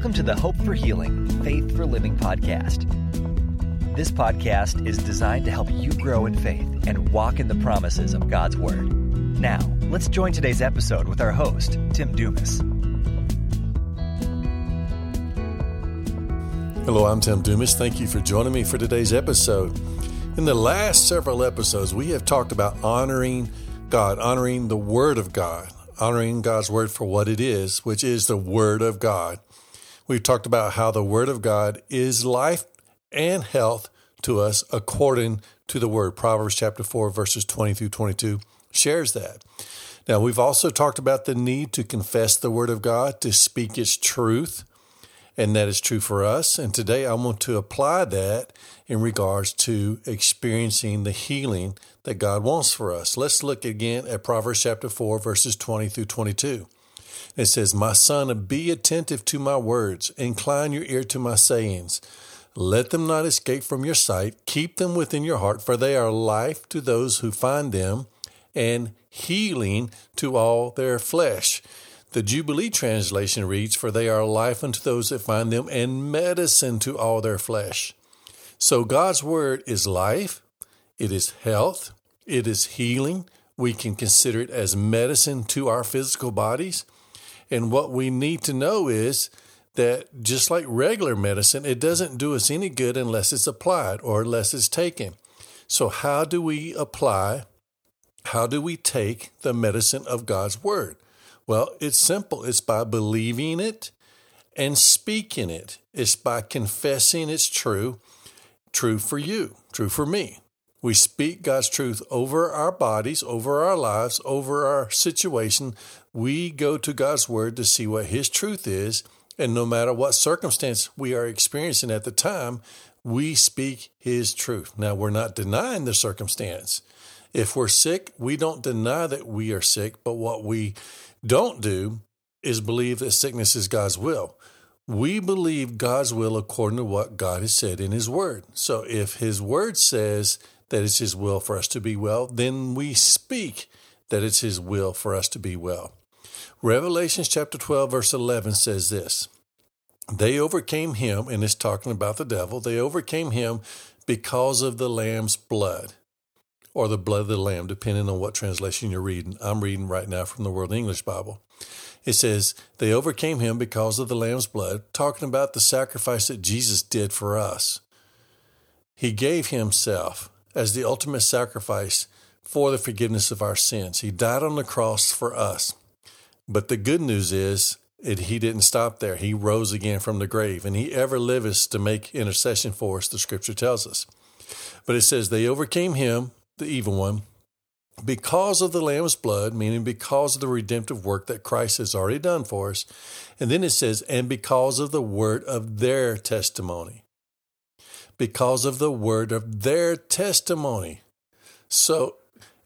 Welcome to the Hope for Healing, Faith for Living podcast. This podcast is designed to help you grow in faith and walk in the promises of God's Word. Now, let's join today's episode with our host, Tim Dumas. Hello, I'm Tim Dumas. Thank you for joining me for today's episode. In the last several episodes, we have talked about honoring God, honoring the Word of God, honoring God's Word for what it is, which is the Word of God. We've talked about how the Word of God is life and health to us according to the Word. Proverbs chapter 4, verses 20 through 22 shares that. Now, we've also talked about the need to confess the Word of God, to speak its truth, and that is true for us. And today I want to apply that in regards to experiencing the healing that God wants for us. Let's look again at Proverbs chapter 4, verses 20 through 22. It says, My son, be attentive to my words, incline your ear to my sayings. Let them not escape from your sight, keep them within your heart, for they are life to those who find them, and healing to all their flesh. The Jubilee translation reads, For they are life unto those that find them, and medicine to all their flesh. So God's word is life, it is health, it is healing. We can consider it as medicine to our physical bodies. And what we need to know is that just like regular medicine, it doesn't do us any good unless it's applied or unless it's taken. So, how do we apply? How do we take the medicine of God's word? Well, it's simple. It's by believing it and speaking it. It's by confessing it's true, true for you, true for me. We speak God's truth over our bodies, over our lives, over our situation. We go to God's word to see what His truth is. And no matter what circumstance we are experiencing at the time, we speak His truth. Now, we're not denying the circumstance. If we're sick, we don't deny that we are sick, but what we don't do is believe that sickness is God's will. We believe God's will according to what God has said in His Word. So if His Word says that it's His will for us to be well, then we speak that it's His will for us to be well. Revelations chapter 12, verse 11 says this They overcame him, and it's talking about the devil, they overcame him because of the Lamb's blood, or the blood of the Lamb, depending on what translation you're reading. I'm reading right now from the World English Bible. It says, They overcame him because of the Lamb's blood, talking about the sacrifice that Jesus did for us. He gave himself as the ultimate sacrifice for the forgiveness of our sins. He died on the cross for us. But the good news is it, he didn't stop there. He rose again from the grave, and he ever liveth to make intercession for us, the scripture tells us. But it says, They overcame him, the evil one, because of the Lamb's blood, meaning because of the redemptive work that Christ has already done for us. And then it says, And because of the word of their testimony because of the word of their testimony. So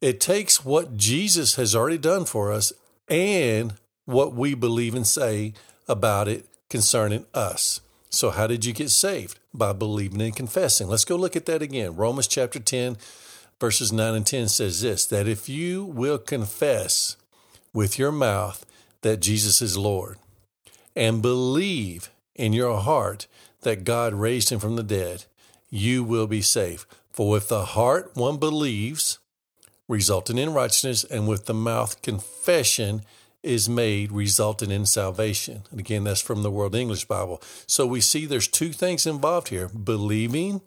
it takes what Jesus has already done for us and what we believe and say about it concerning us. So, how did you get saved? By believing and confessing. Let's go look at that again. Romans chapter 10, verses 9 and 10 says this that if you will confess with your mouth that Jesus is Lord and believe in your heart that God raised him from the dead, you will be saved. For with the heart one believes, resulting in righteousness, and with the mouth confession is made, resulting in salvation. And again, that's from the World English Bible. So we see there's two things involved here believing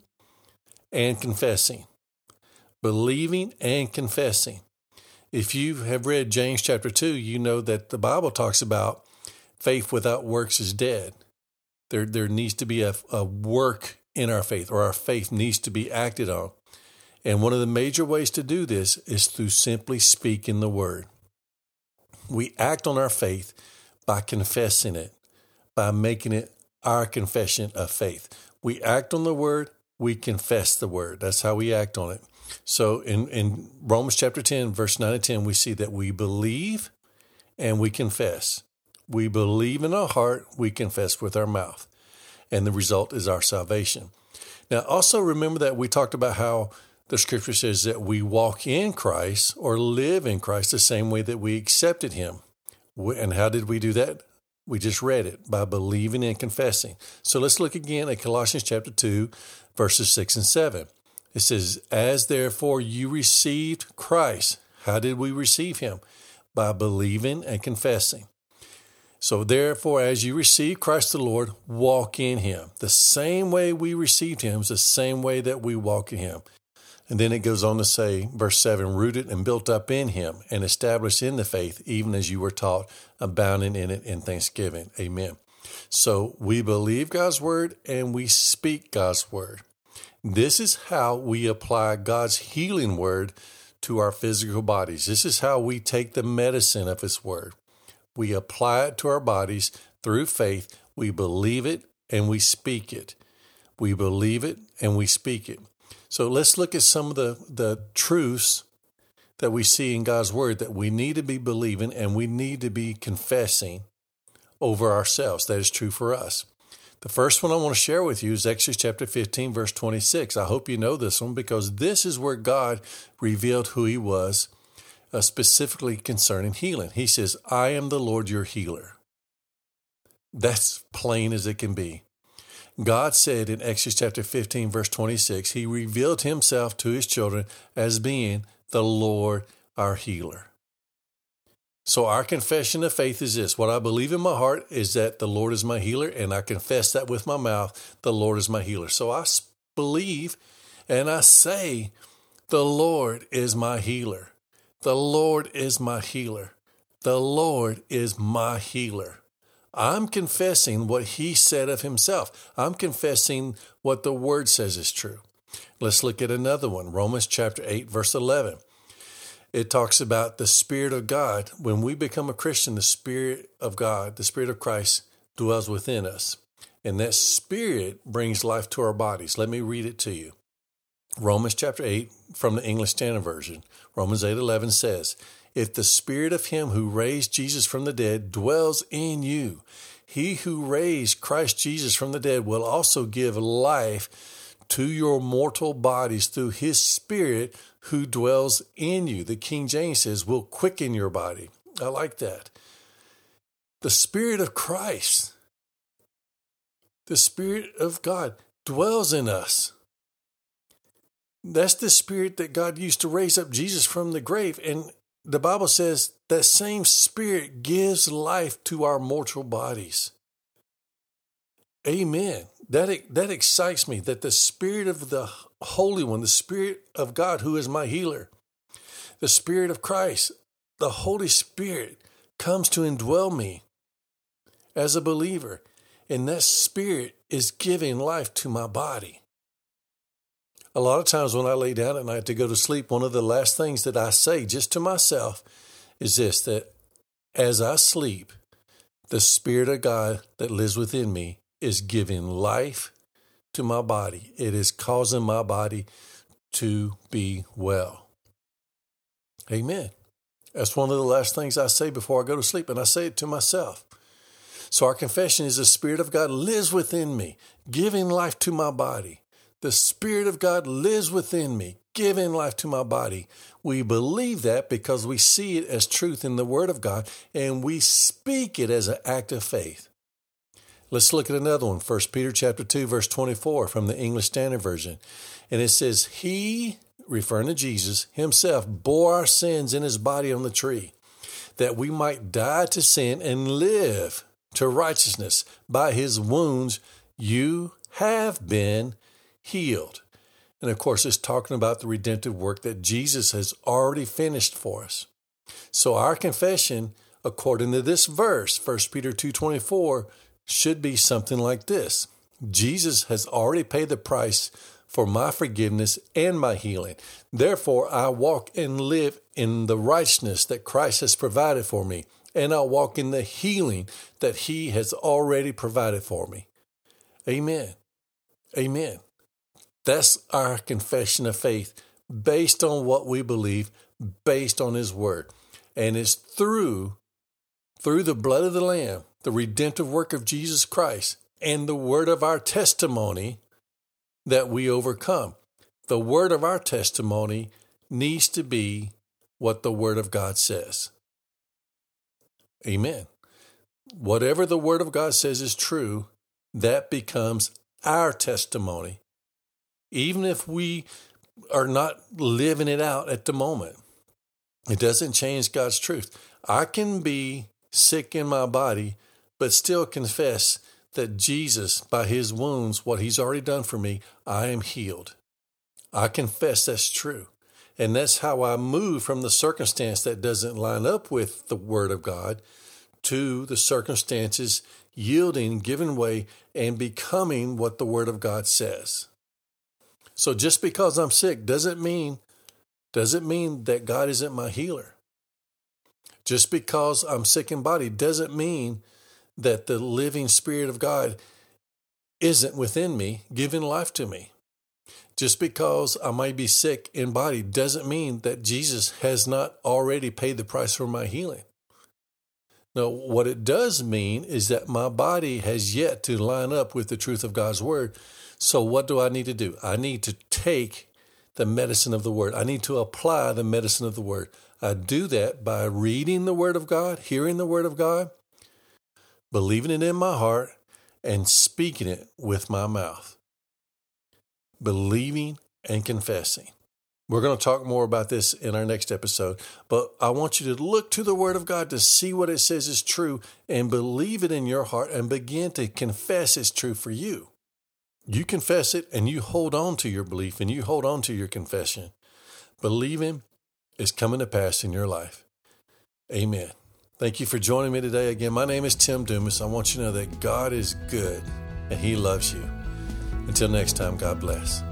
and confessing. Believing and confessing. If you have read James chapter 2, you know that the Bible talks about faith without works is dead. There, there needs to be a, a work in our faith, or our faith needs to be acted on. And one of the major ways to do this is through simply speaking the word. We act on our faith by confessing it, by making it our confession of faith. We act on the word, we confess the word. That's how we act on it. So in, in Romans chapter 10, verse 9 and 10, we see that we believe and we confess. We believe in our heart, we confess with our mouth and the result is our salvation. Now, also remember that we talked about how the scripture says that we walk in Christ or live in Christ the same way that we accepted him. And how did we do that? We just read it by believing and confessing. So let's look again at Colossians chapter 2, verses 6 and 7. It says, As therefore you received Christ. How did we receive him? By believing and confessing. So therefore, as you receive Christ the Lord, walk in him. The same way we received him is the same way that we walk in him. And then it goes on to say, verse 7 rooted and built up in him and established in the faith, even as you were taught, abounding in it in thanksgiving. Amen. So we believe God's word and we speak God's word. This is how we apply God's healing word to our physical bodies. This is how we take the medicine of His word. We apply it to our bodies through faith. We believe it and we speak it. We believe it and we speak it. So let's look at some of the, the truths that we see in God's Word that we need to be believing and we need to be confessing over ourselves. That is true for us. The first one I want to share with you is Exodus chapter 15, verse 26. I hope you know this one because this is where God revealed who He was, uh, specifically concerning healing. He says, I am the Lord your healer. That's plain as it can be. God said in Exodus chapter 15, verse 26, He revealed Himself to His children as being the Lord our healer. So, our confession of faith is this what I believe in my heart is that the Lord is my healer, and I confess that with my mouth, the Lord is my healer. So, I believe and I say, the Lord is my healer. The Lord is my healer. The Lord is my healer. I'm confessing what he said of himself. I'm confessing what the word says is true. Let's look at another one Romans chapter 8, verse 11. It talks about the Spirit of God. When we become a Christian, the Spirit of God, the Spirit of Christ, dwells within us. And that Spirit brings life to our bodies. Let me read it to you. Romans chapter 8 from the English Standard Version. Romans 8:11 says, if the spirit of him who raised Jesus from the dead dwells in you, he who raised Christ Jesus from the dead will also give life to your mortal bodies through his spirit who dwells in you. The King James says, will quicken your body. I like that. The spirit of Christ, the spirit of God dwells in us. That's the spirit that God used to raise up Jesus from the grave. And the Bible says that same spirit gives life to our mortal bodies. Amen. That, that excites me that the Spirit of the Holy One, the Spirit of God, who is my healer, the Spirit of Christ, the Holy Spirit comes to indwell me as a believer. And that Spirit is giving life to my body. A lot of times when I lay down at night to go to sleep, one of the last things that I say just to myself is this that as I sleep, the Spirit of God that lives within me is giving life to my body. It is causing my body to be well. Amen. That's one of the last things I say before I go to sleep, and I say it to myself. So, our confession is the Spirit of God lives within me, giving life to my body. The Spirit of God lives within me, giving life to my body. We believe that because we see it as truth in the Word of God and we speak it as an act of faith. Let's look at another one, 1 Peter chapter 2, verse 24 from the English Standard Version. And it says, He, referring to Jesus, himself bore our sins in his body on the tree, that we might die to sin and live to righteousness. By his wounds you have been healed. And of course, it's talking about the redemptive work that Jesus has already finished for us. So our confession, according to this verse, 1 Peter 2.24, should be something like this. Jesus has already paid the price for my forgiveness and my healing. Therefore, I walk and live in the righteousness that Christ has provided for me, and I walk in the healing that He has already provided for me. Amen. Amen. That's our confession of faith based on what we believe, based on His Word. And it's through, through the blood of the Lamb, the redemptive work of Jesus Christ, and the word of our testimony that we overcome. The word of our testimony needs to be what the Word of God says. Amen. whatever the Word of God says is true, that becomes our testimony, even if we are not living it out at the moment. It doesn't change God's truth. I can be sick in my body, but still confess that Jesus, by his wounds, what he's already done for me, I am healed. I confess that's true. And that's how I move from the circumstance that doesn't line up with the Word of God to the circumstances yielding, giving way, and becoming what the Word of God says. So just because I'm sick doesn't mean doesn't mean that God isn't my healer. Just because I'm sick in body doesn't mean that the living Spirit of God isn't within me, giving life to me. Just because I might be sick in body doesn't mean that Jesus has not already paid the price for my healing. No, what it does mean is that my body has yet to line up with the truth of God's word. So, what do I need to do? I need to take the medicine of the word, I need to apply the medicine of the word. I do that by reading the word of God, hearing the word of God, believing it in my heart, and speaking it with my mouth. Believing and confessing. We're going to talk more about this in our next episode, but I want you to look to the Word of God to see what it says is true and believe it in your heart and begin to confess it's true for you. You confess it and you hold on to your belief and you hold on to your confession. Believing is coming to pass in your life. Amen. Thank you for joining me today. Again, my name is Tim Dumas. I want you to know that God is good and He loves you. Until next time, God bless.